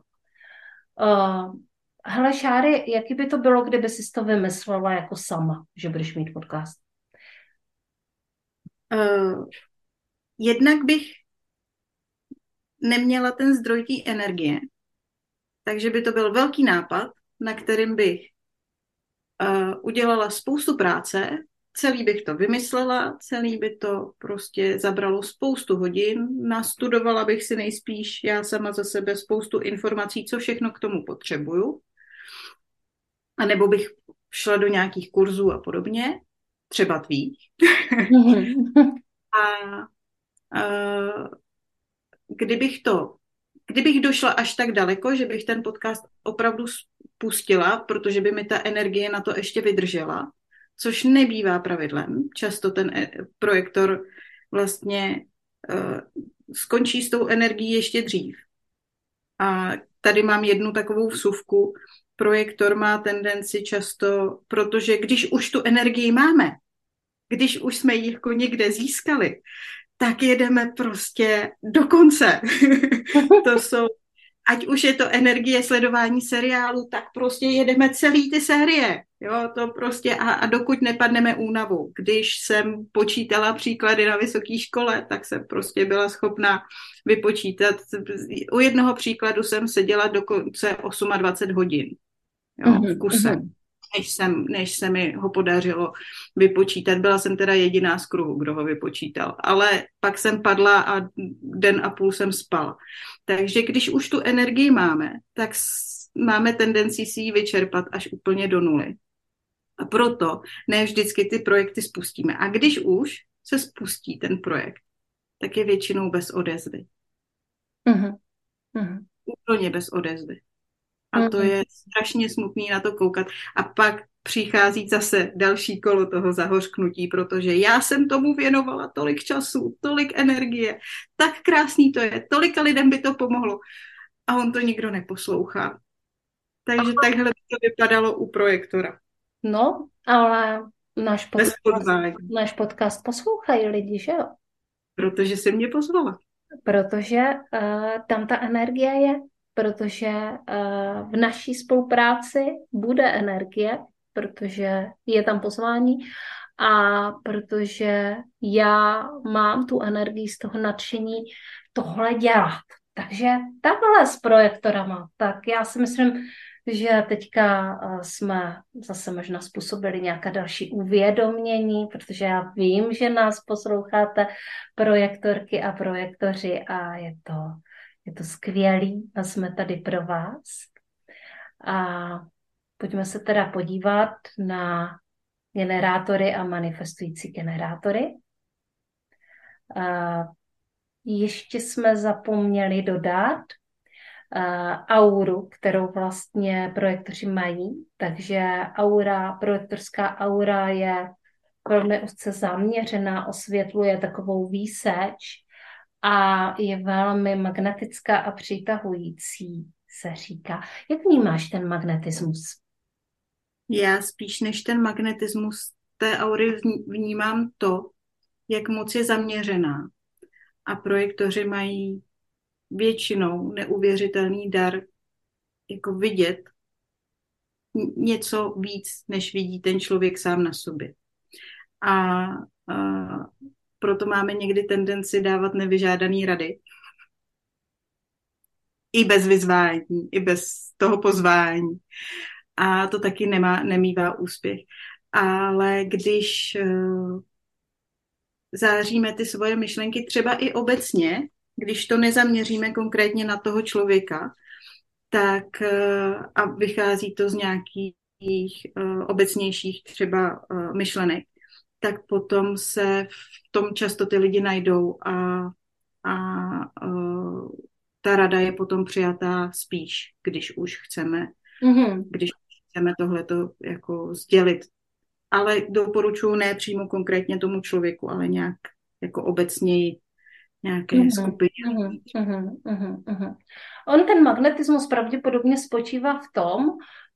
Hele, Šáry, jaký by to bylo, kdyby jsi to vymyslela jako sama, že budeš mít podcast? Uh, jednak bych neměla ten zdroj té energie, takže by to byl velký nápad, na kterým bych uh, udělala spoustu práce, celý bych to vymyslela, celý by to prostě zabralo spoustu hodin, nastudovala bych si nejspíš já sama za sebe spoustu informací, co všechno k tomu potřebuju. A nebo bych šla do nějakých kurzů a podobně, třeba tvých. a, a kdybych to, kdybych došla až tak daleko, že bych ten podcast opravdu pustila, protože by mi ta energie na to ještě vydržela, což nebývá pravidlem. Často ten e, projektor vlastně uh, skončí s tou energií ještě dřív. A tady mám jednu takovou vsuvku, projektor má tendenci často, protože když už tu energii máme, když už jsme ji jako někde získali, tak jedeme prostě do konce. to jsou, ať už je to energie sledování seriálu, tak prostě jedeme celý ty série. Jo, to prostě a, a dokud nepadneme únavu. Když jsem počítala příklady na vysoké škole, tak jsem prostě byla schopna vypočítat. U jednoho příkladu jsem seděla dokonce 28 hodin jo, v kuse, mm-hmm. než, jsem, než se mi ho podařilo vypočítat. Byla jsem teda jediná z kruhu, kdo ho vypočítal. Ale pak jsem padla a den a půl jsem spala. Takže když už tu energii máme, tak máme tendenci si ji vyčerpat až úplně do nuly. A proto ne vždycky ty projekty spustíme. A když už se spustí ten projekt, tak je většinou bez odezvy. Uh-huh. Uh-huh. Úplně bez odezvy. A to je strašně smutný na to koukat. A pak přichází zase další kolo toho zahořknutí, protože já jsem tomu věnovala tolik času, tolik energie, tak krásný to je, tolika lidem by to pomohlo. A on to nikdo neposlouchá. Takže Aha. takhle by to vypadalo u projektora. No, ale náš podcast, náš podcast poslouchají lidi, že jo? Protože se mě pozvala. Protože uh, tam ta energie je protože uh, v naší spolupráci bude energie, protože je tam pozvání a protože já mám tu energii z toho nadšení tohle dělat. Takže takhle s projektorama, tak já si myslím, že teďka eh, jsme zase možná způsobili nějaká další uvědomění, protože já vím, že nás posloucháte projektorky a projektoři a je to, je to skvělý a jsme tady pro vás. A pojďme se teda podívat na generátory a manifestující generátory. A ještě jsme zapomněli dodat, auru, kterou vlastně projektoři mají. Takže aura, projektorská aura je velmi úzce zaměřená, osvětluje takovou výseč a je velmi magnetická a přitahující, se říká. Jak vnímáš ten magnetismus? Já spíš než ten magnetismus té aury vnímám to, jak moc je zaměřená. A projektoři mají většinou neuvěřitelný dar jako vidět něco víc, než vidí ten člověk sám na sobě. A, a proto máme někdy tendenci dávat nevyžádané rady. I bez vyzvání, i bez toho pozvání. A to taky nemá, nemývá úspěch. Ale když uh, záříme ty svoje myšlenky třeba i obecně, když to nezaměříme konkrétně na toho člověka, tak eh, a vychází to z nějakých uh, obecnějších třeba uh, myšlenek, tak potom se v tom často ty lidi najdou a, a uh, ta rada je potom přijatá spíš, když už chceme, mm-hmm. když chceme tohleto jako sdělit. Ale doporučuji ne přímo konkrétně tomu člověku, ale nějak jako obecněji nějaké uh-huh, skupiny. Uh-huh, uh-huh. On ten magnetismus pravděpodobně spočívá v tom,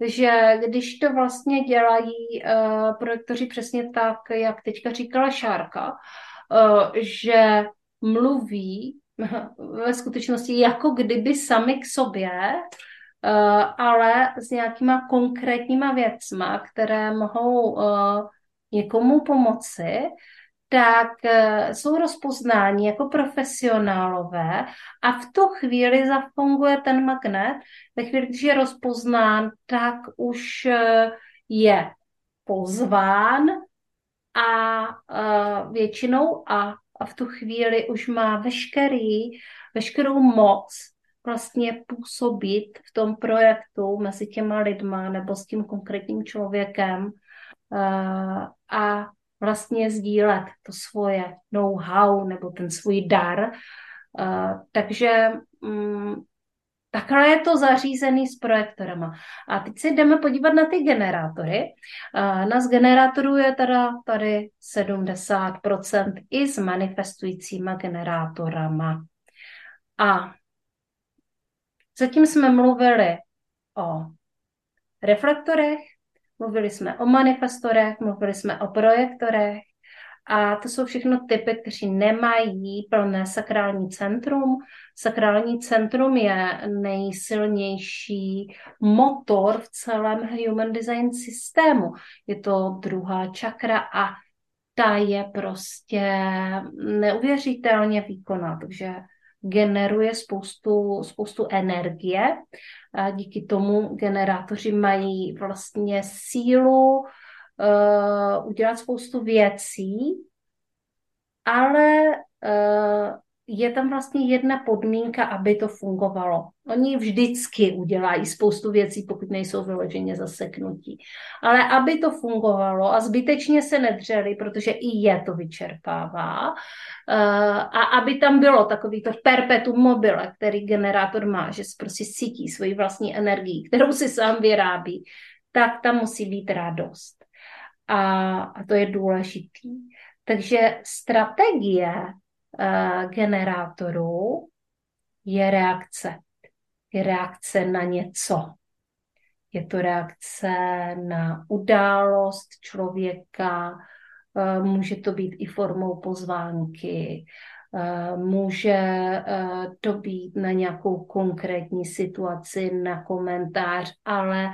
že když to vlastně dělají uh, projektoři přesně tak, jak teďka říkala Šárka, uh, že mluví ve skutečnosti jako kdyby sami k sobě, uh, ale s nějakýma konkrétníma věcma, které mohou uh, někomu pomoci, tak eh, jsou rozpoznáni jako profesionálové a v tu chvíli zafunguje ten magnet. Ve chvíli, když je rozpoznán, tak už eh, je pozván a eh, většinou a, a v tu chvíli už má veškerý, veškerou moc vlastně působit v tom projektu mezi těma lidma nebo s tím konkrétním člověkem a vlastně sdílet to svoje know-how nebo ten svůj dar. Uh, takže um, takhle je to zařízený s projektorama. A teď si jdeme podívat na ty generátory. Uh, na z generátorů je teda tady 70% i s manifestujícíma generátorama. A zatím jsme mluvili o reflektorech, Mluvili jsme o manifestorech, mluvili jsme o projektorech a to jsou všechno typy, kteří nemají plné sakrální centrum. Sakrální centrum je nejsilnější motor v celém human design systému. Je to druhá čakra a ta je prostě neuvěřitelně výkonná, takže generuje spoustu, spoustu energie. A díky tomu generátoři mají vlastně sílu uh, udělat spoustu věcí, ale uh, je tam vlastně jedna podmínka, aby to fungovalo. Oni vždycky udělají spoustu věcí, pokud nejsou vyloženě zaseknutí. Ale aby to fungovalo a zbytečně se nedřeli, protože i je to vyčerpává, eh, a aby tam bylo takový to perpetuum mobile, který generátor má, že prostě cítí svoji vlastní energii, kterou si sám vyrábí, tak tam musí být radost. A, a to je důležitý. Takže strategie generátorů je reakce. Je reakce na něco. Je to reakce na událost člověka, uh, může to být i formou pozvánky, Může to být na nějakou konkrétní situaci, na komentář, ale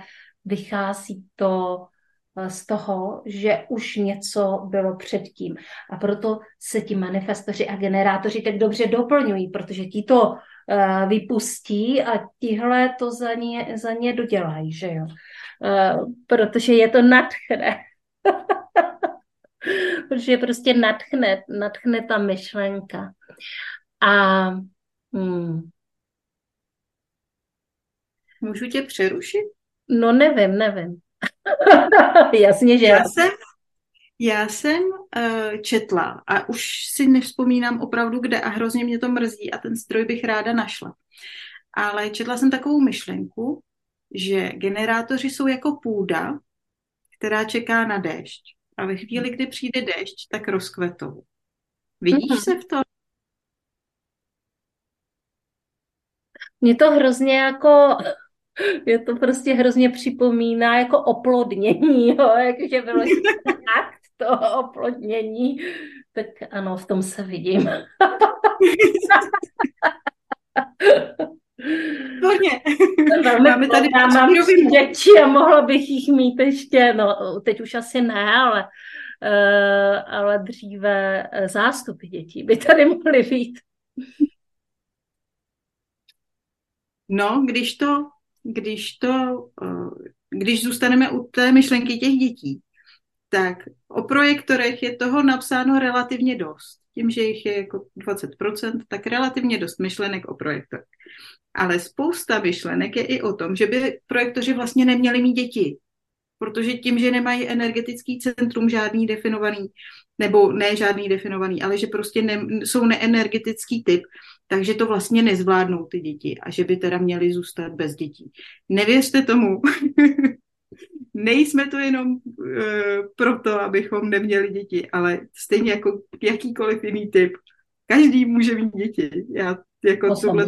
vychází to z toho, že už něco bylo předtím. A proto se ti manifestoři a generátoři tak dobře doplňují, protože ti to uh, vypustí a tihle to za ně, za ně dodělají, že jo. Uh, protože je to nadchne. protože prostě nadchne, nadchne ta myšlenka. A hmm. Můžu tě přerušit? No nevím, nevím. Jasně, že já jsem, já jsem uh, četla a už si nevzpomínám opravdu kde a hrozně mě to mrzí a ten stroj bych ráda našla. Ale četla jsem takovou myšlenku, že generátoři jsou jako půda, která čeká na déšť. A ve chvíli, kdy přijde déšť, tak rozkvetou. Vidíš mm-hmm. se v tom? Mě to hrozně jako je to prostě hrozně připomíná jako oplodnění, jo, jakože bylo akt toho oplodnění, tak ano, v tom se vidím. Výborně. Máme tady já mám děti a mohla bych jich mít ještě, no teď už asi ne, ale, uh, ale dříve eh, zástupy dětí by tady mohly být. No, když to když to, eh, když zůstaneme u té myšlenky těch dětí, tak o projektorech je toho napsáno relativně dost. Tím, že jich je jako 20%, tak relativně dost myšlenek o projektorech. Ale spousta myšlenek je i o tom, že by projektoři vlastně neměli mít děti. Protože tím, že nemají energetický centrum žádný definovaný, nebo ne žádný definovaný, ale že prostě ne, jsou neenergetický typ, takže to vlastně nezvládnou ty děti a že by teda měli zůstat bez dětí. Nevěřte tomu. Nejsme to jenom uh, proto, abychom neměli děti, ale stejně jako jakýkoliv jiný typ. Každý může mít děti. Já jako tuhle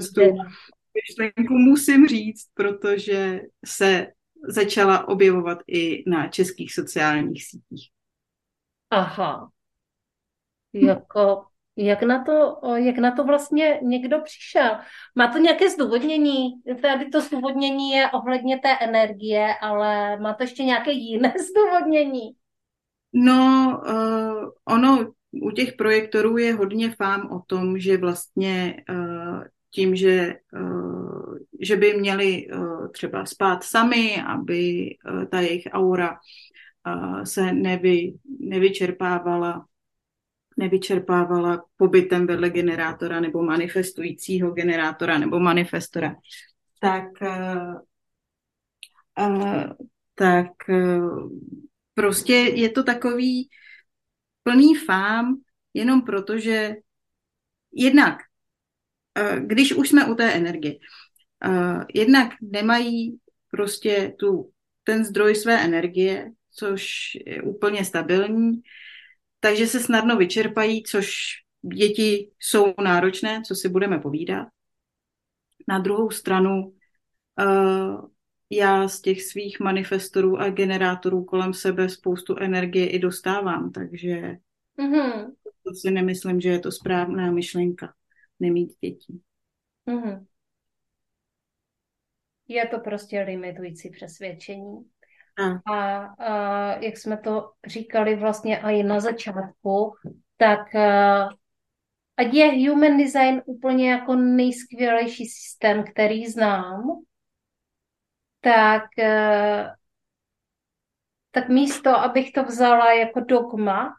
myšlenku musím říct, protože se začala objevovat i na českých sociálních sítích. Aha. Jako jak na, to, jak na to vlastně někdo přišel? Má to nějaké zdůvodnění? Tady to zdůvodnění je ohledně té energie, ale má to ještě nějaké jiné zdůvodnění? No, uh, ono u těch projektorů je hodně fám o tom, že vlastně uh, tím, že, uh, že by měli uh, třeba spát sami, aby uh, ta jejich aura uh, se nevy, nevyčerpávala nevyčerpávala pobytem vedle generátora nebo manifestujícího generátora nebo manifestora, tak, uh, uh, tak uh, prostě je to takový plný fám jenom proto, že jednak, když už jsme u té energie, jednak nemají prostě tu, ten zdroj své energie, což je úplně stabilní, takže se snadno vyčerpají, což děti jsou náročné, co si budeme povídat. Na druhou stranu uh, já z těch svých manifestorů a generátorů kolem sebe spoustu energie i dostávám, takže mm-hmm. to si nemyslím, že je to správná myšlenka nemít děti. Mm-hmm. Je to prostě limitující přesvědčení. A, a jak jsme to říkali vlastně i na začátku, tak a, ať je human design úplně jako nejskvělejší systém, který znám, tak, a, tak místo, abych to vzala jako dogma,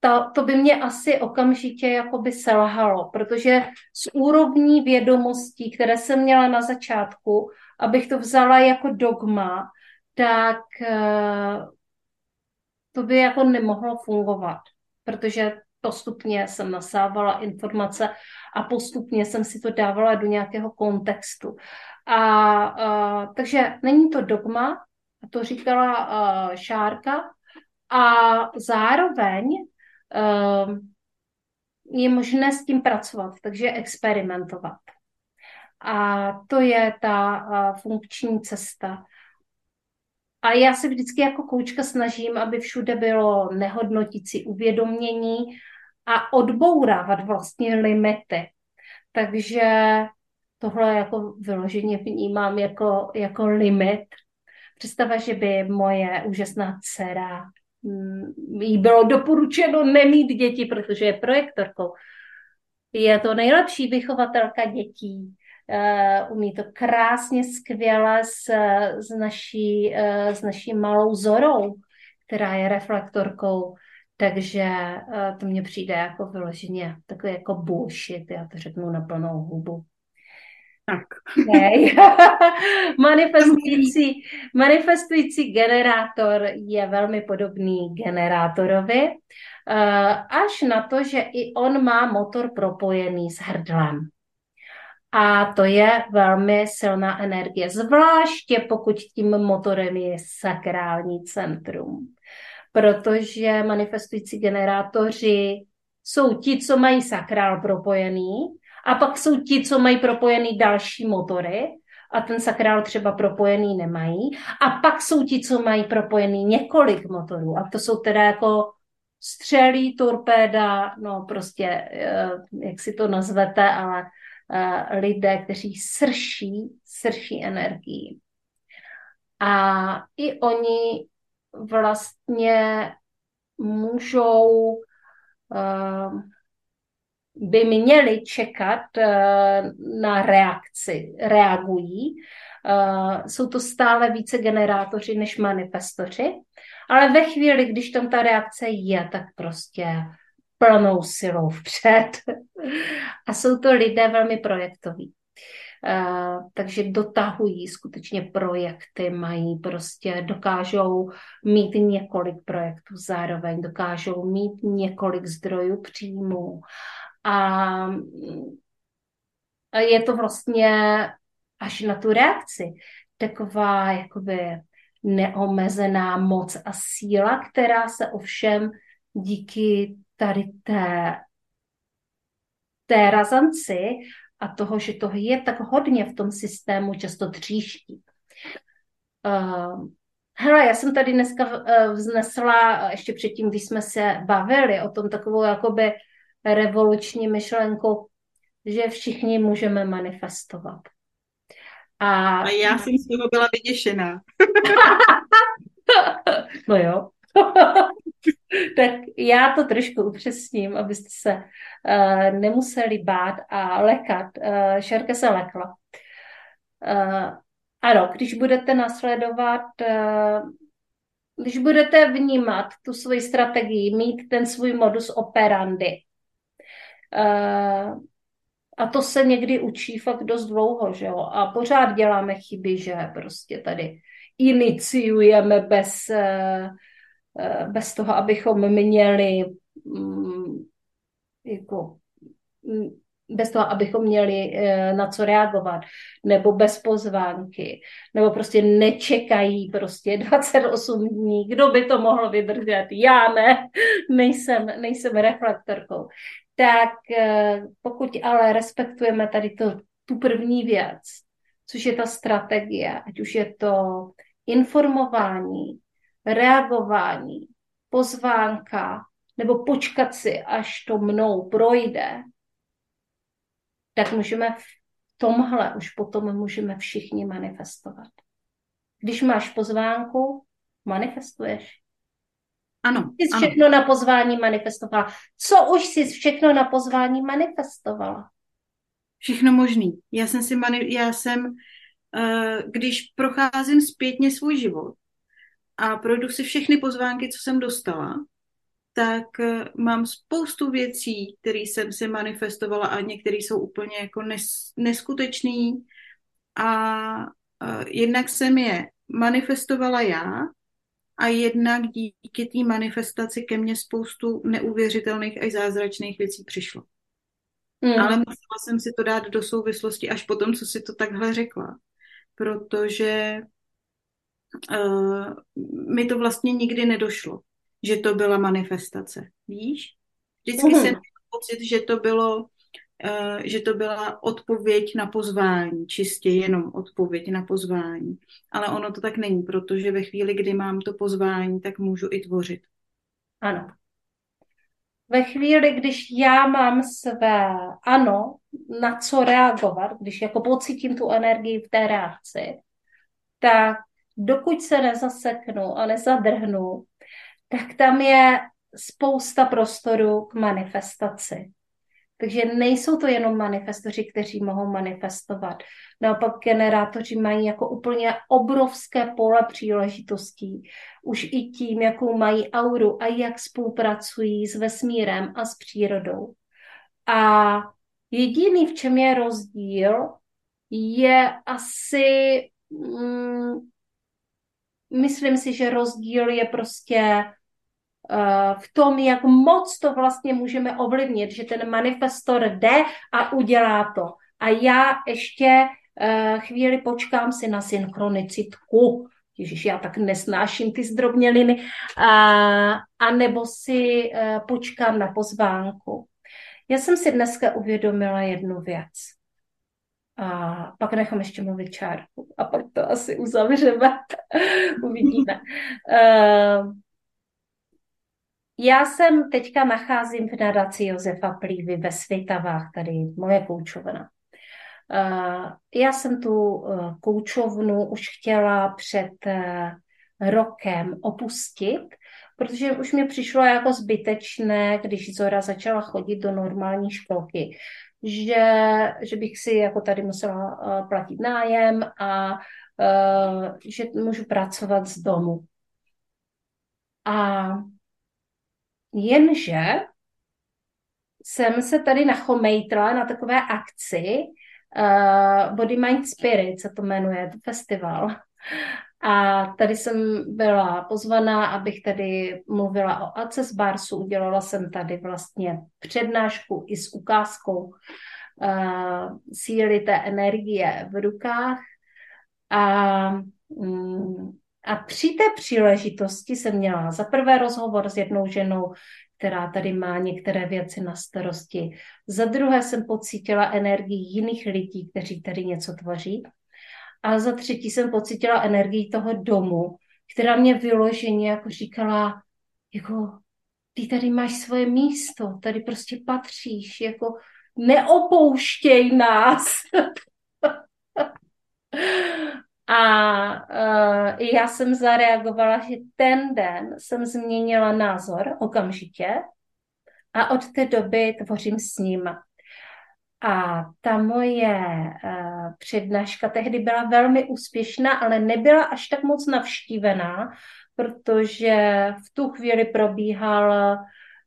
to, to by mě asi okamžitě jakoby selhalo, protože z úrovní vědomostí, které jsem měla na začátku, abych to vzala jako dogma, tak eh, to by jako nemohlo fungovat, protože postupně jsem nasávala informace a postupně jsem si to dávala do nějakého kontextu. A, a eh, takže není to dogma, to říkala a, eh, Šárka, a zároveň a, je možné s tím pracovat, takže experimentovat. A to je ta funkční cesta. a já se vždycky jako koučka snažím, aby všude bylo nehodnotící uvědomění a odbourávat vlastně limity. Takže tohle jako vyloženě vnímám jako, jako limit. Představa, že by moje úžasná dcera mm, jí bylo doporučeno nemít děti, protože je projektorkou. Je to nejlepší vychovatelka dětí. Uh, umí to krásně, skvěle s, s, naší, uh, s naší malou Zorou, která je reflektorkou. Takže uh, to mně přijde jako vyloženě takový jako bullshit, já to řeknu na plnou hubu. Tak. Okay. manifestující, manifestující generátor je velmi podobný generátorovi, až na to, že i on má motor propojený s hrdlem. A to je velmi silná energie, zvláště pokud tím motorem je sakrální centrum. Protože manifestující generátoři jsou ti, co mají sakrál propojený, a pak jsou ti, co mají propojený další motory, a ten sakrál třeba propojený nemají. A pak jsou ti, co mají propojený několik motorů. A to jsou teda jako střelí, torpéda, no prostě, eh, jak si to nazvete, ale Eh, lidé, kteří srší, srší energii. A i oni vlastně můžou, eh, by měli čekat eh, na reakci, reagují. Jsou to stále více generátoři než manifestoři, ale ve chvíli, když tam ta reakce je, tak prostě plnou silou vpřed. A jsou to lidé velmi projektoví. Uh, takže dotahují skutečně projekty, mají prostě, dokážou mít několik projektů zároveň, dokážou mít několik zdrojů příjmů. A, je to vlastně až na tu reakci taková jakoby neomezená moc a síla, která se ovšem díky tady té, té razanci a toho, že toho je tak hodně v tom systému, často tříští. Uh, hele, já jsem tady dneska uh, vznesla, ještě předtím, když jsme se bavili o tom takovou jakoby revoluční myšlenku, že všichni můžeme manifestovat. A, a já jsem z toho byla vyděšená. no jo. tak já to trošku upřesním, abyste se uh, nemuseli bát a lekat. Uh, Šerka se lekla. Uh, ano, když budete nasledovat, uh, když budete vnímat tu svoji strategii, mít ten svůj modus operandi, uh, a to se někdy učí fakt dost dlouho, že jo? A pořád děláme chyby, že prostě tady iniciujeme bez, Eh, bez toho, abychom měli mm, jako mm, bez toho, abychom měli eh, na co reagovat, nebo bez pozvánky, nebo prostě nečekají prostě 28 dní. Kdo by to mohl vydržet? Já ne, nejsem, nejsem reflektorkou. Tak eh, pokud ale respektujeme tady to, tu první věc, což je ta strategie, ať už je to informování, reagování, pozvánka, nebo počkat si, až to mnou projde, tak můžeme v tomhle už potom můžeme všichni manifestovat. Když máš pozvánku, manifestuješ. Ano. Jsi ano. všechno na pozvání manifestovala. Co už jsi všechno na pozvání manifestovala? Všechno možný. Já jsem si mani- já jsem, uh, když procházím zpětně svůj život, a projdu si všechny pozvánky, co jsem dostala, tak eh, mám spoustu věcí, které jsem si manifestovala a některé jsou úplně jako nes, neskutečný a uh, jednak jsem je manifestovala já a jednak díky té manifestaci ke mně spoustu neuvěřitelných a zázračných věcí přišlo. Mm. Ale musela jsem si to dát do souvislosti až potom, co si to takhle řekla. Protože uh, mi to vlastně nikdy nedošlo, že to byla manifestace. Víš? Vždycky mm. jsem měla pocit, že to bylo eh, že to byla odpověď na pozvání, čistě jenom odpověď na pozvání. Ale ono to tak není, protože ve chvíli, kdy mám to pozvání, tak můžu i tvořit. Ano. Ve chvíli, když já mám své ano, na co reagovat, když jako pocítím tu energii v té reakci, tak dokud se nezaseknu a nezadrhnu, tak tam je spousta prostoru k manifestaci. Takže nejsou to jenom manifestoři, kteří mohou manifestovat. Naopak generátoři mají jako úplně obrovské pole příležitostí. Už i tím, jakou mají auru a jak spolupracují s vesmírem a s přírodou. A jediný, v čem je rozdíl, je asi, mm, myslím si, že rozdíl je prostě Eh, v tom, jak moc to vlastně můžeme ovlivnit, že ten manifestor jde a udělá to. A já ještě eh, chvíli počkám si na synchronicitku, Ježiš, já tak nesnáším ty zdrobněliny, a, a nebo si uh, počkám na pozvánku. Já jsem si dneska uvědomila jednu věc. A pak nechám ještě mluvit čárku a pak to asi uzavřeme. Uvidíme. Uh, já jsem teďka nacházím v nadaci Josefa Plívy ve Svitavách, tady moje koučovna. Eh, já jsem tu eh, koučovnu už chtěla před eh, rokem opustit, protože už mi přišlo jako zbytečné, když Zora začala chodit do normální školky, že, že bych si jako tady musela platit nájem a že můžu pracovat z domu. A Jenže jsem se tady nachomejtla na takové akci uh, Body Mind Spirit, se to jmenuje, to festival. A tady jsem byla pozvaná, abych tady mluvila o Access Barsu. Udělala jsem tady vlastně přednášku i s ukázkou uh, síly té energie v rukách. A um, a při té příležitosti jsem měla za prvé rozhovor s jednou ženou, která tady má některé věci na starosti. Za druhé jsem pocítila energii jiných lidí, kteří tady něco tvoří. A za třetí jsem pocítila energii toho domu, která mě vyloženě jako říkala, jako ty tady máš svoje místo, tady prostě patříš, jako neopouštěj nás. A uh, já jsem zareagovala, že ten den jsem změnila názor okamžitě a od té doby tvořím s ním. A ta moje uh, přednáška tehdy byla velmi úspěšná, ale nebyla až tak moc navštívená, protože v tu chvíli probíhal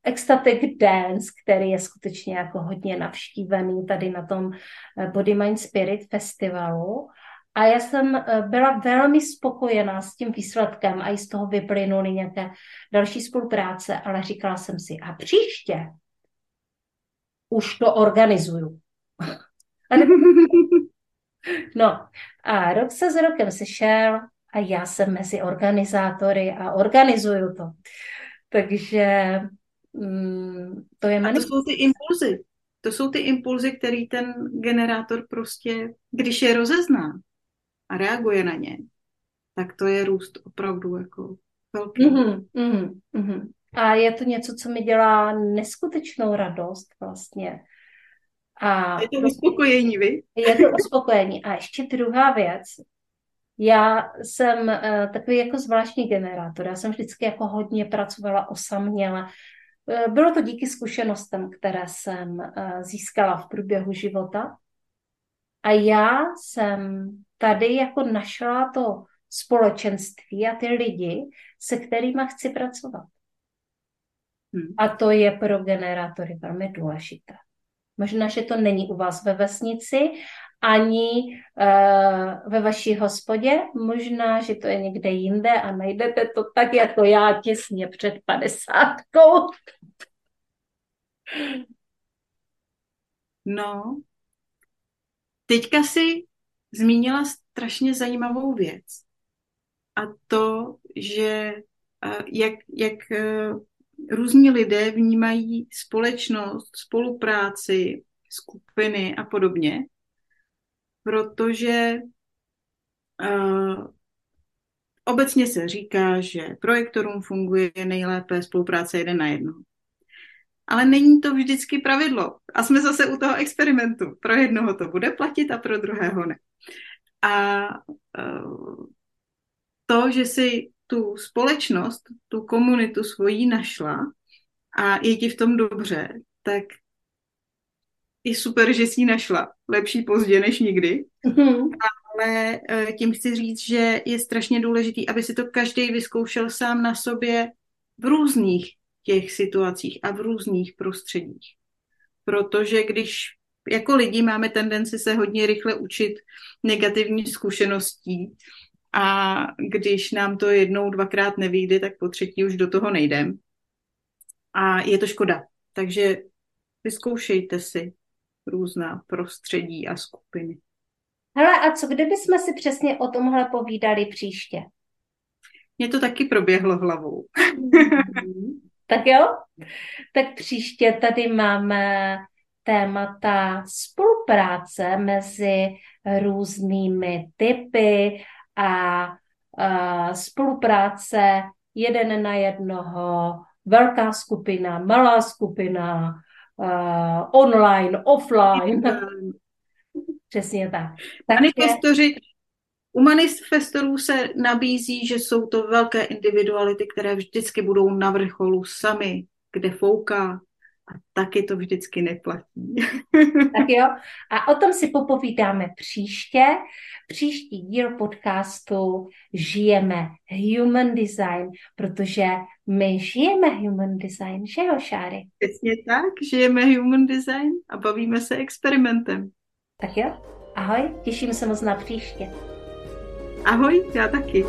Ecstatic Dance, který je skutečně jako hodně navštívený tady na tom Body Mind Spirit festivalu. A já jsem eh, byla velmi spokojená s tím výsledkem a i z toho vyplynuly nějaké další spolupráce, ale říkala jsem si, a příště už to organizuju. no a rok se s rokem sešel a já jsem mezi organizátory a organizuju to. Takže mm, to je... A to jsou ty impulzy. To jsou ty impulzy, který ten generátor prostě, když je rozezná, a reaguje na ně, tak to je růst opravdu jako velký. Mm-hmm, mm-hmm, mm-hmm. A je to něco, co mi dělá neskutečnou radost vlastně. A je to uspokojení, vy? Je to uspokojení. A ještě druhá věc. Já jsem uh, takový jako zvláštní generátor. Já jsem vždycky jako hodně pracovala osaměle. Uh, bylo to díky zkušenostem, které jsem uh, získala v průběhu života. A já jsem tady jako našla to společenství a ty lidi, se kterými chci pracovat. Hmm. A to je pro generátory velmi důležité. Možná, že to není u vás ve vesnici, ani uh, ve vaší hospodě, možná, že to je někde jinde a najdete to tak jako já těsně před padesátkou. No, teďka si zmínila strašně zajímavou věc. A to, že jak, jak e, různí lidé vnímají společnost, spolupráci, skupiny a podobně, protože uh, obecně se říká, že projektorům funguje nejlépe spolupráce jeden na jedno. Ale není to vždycky pravidlo. A jsme zase u toho experimentu. Pro jednoho to bude platit a pro druhého ne. A uh, to, že si tu společnost, tu komunitu svojí našla a je ti v tom dobře, tak je super, že jsi ji našla. Lepší pozdě než nikdy. Mm-hmm. Ale eh, tím chci říct, že je strašně důležitý, aby si to každý vyzkoušel sám na sobě v různých těch situacích a v různých prostředích. Protože když jako lidi máme tendenci se hodně rychle učit negativní zkušeností a když nám to jednou, dvakrát nevyjde, tak po třetí už do toho nejdem. A je to škoda. Takže vyzkoušejte si různá prostředí a skupiny. Hele, a co kdyby jsme si přesně o tomhle povídali příště? Mně to taky proběhlo hlavou. tak jo? Tak příště tady máme témata spolupráce mezi různými typy a, a spolupráce jeden na jednoho, velká skupina, malá skupina, uh, online, offline. Přesně tak. Manifestoři, u manifestorů se nabízí, že jsou to velké individuality, které vždycky budou na vrcholu sami, kde fouká, a taky to vždycky neplatí. tak jo. A o tom si popovídáme příště. Příští díl podcastu Žijeme Human Design, protože my žijeme Human Design, že jo, Šáry? Přesně tak, žijeme Human Design a bavíme se experimentem. Tak jo, ahoj, těším se moc na příště. Ahoj, já taky.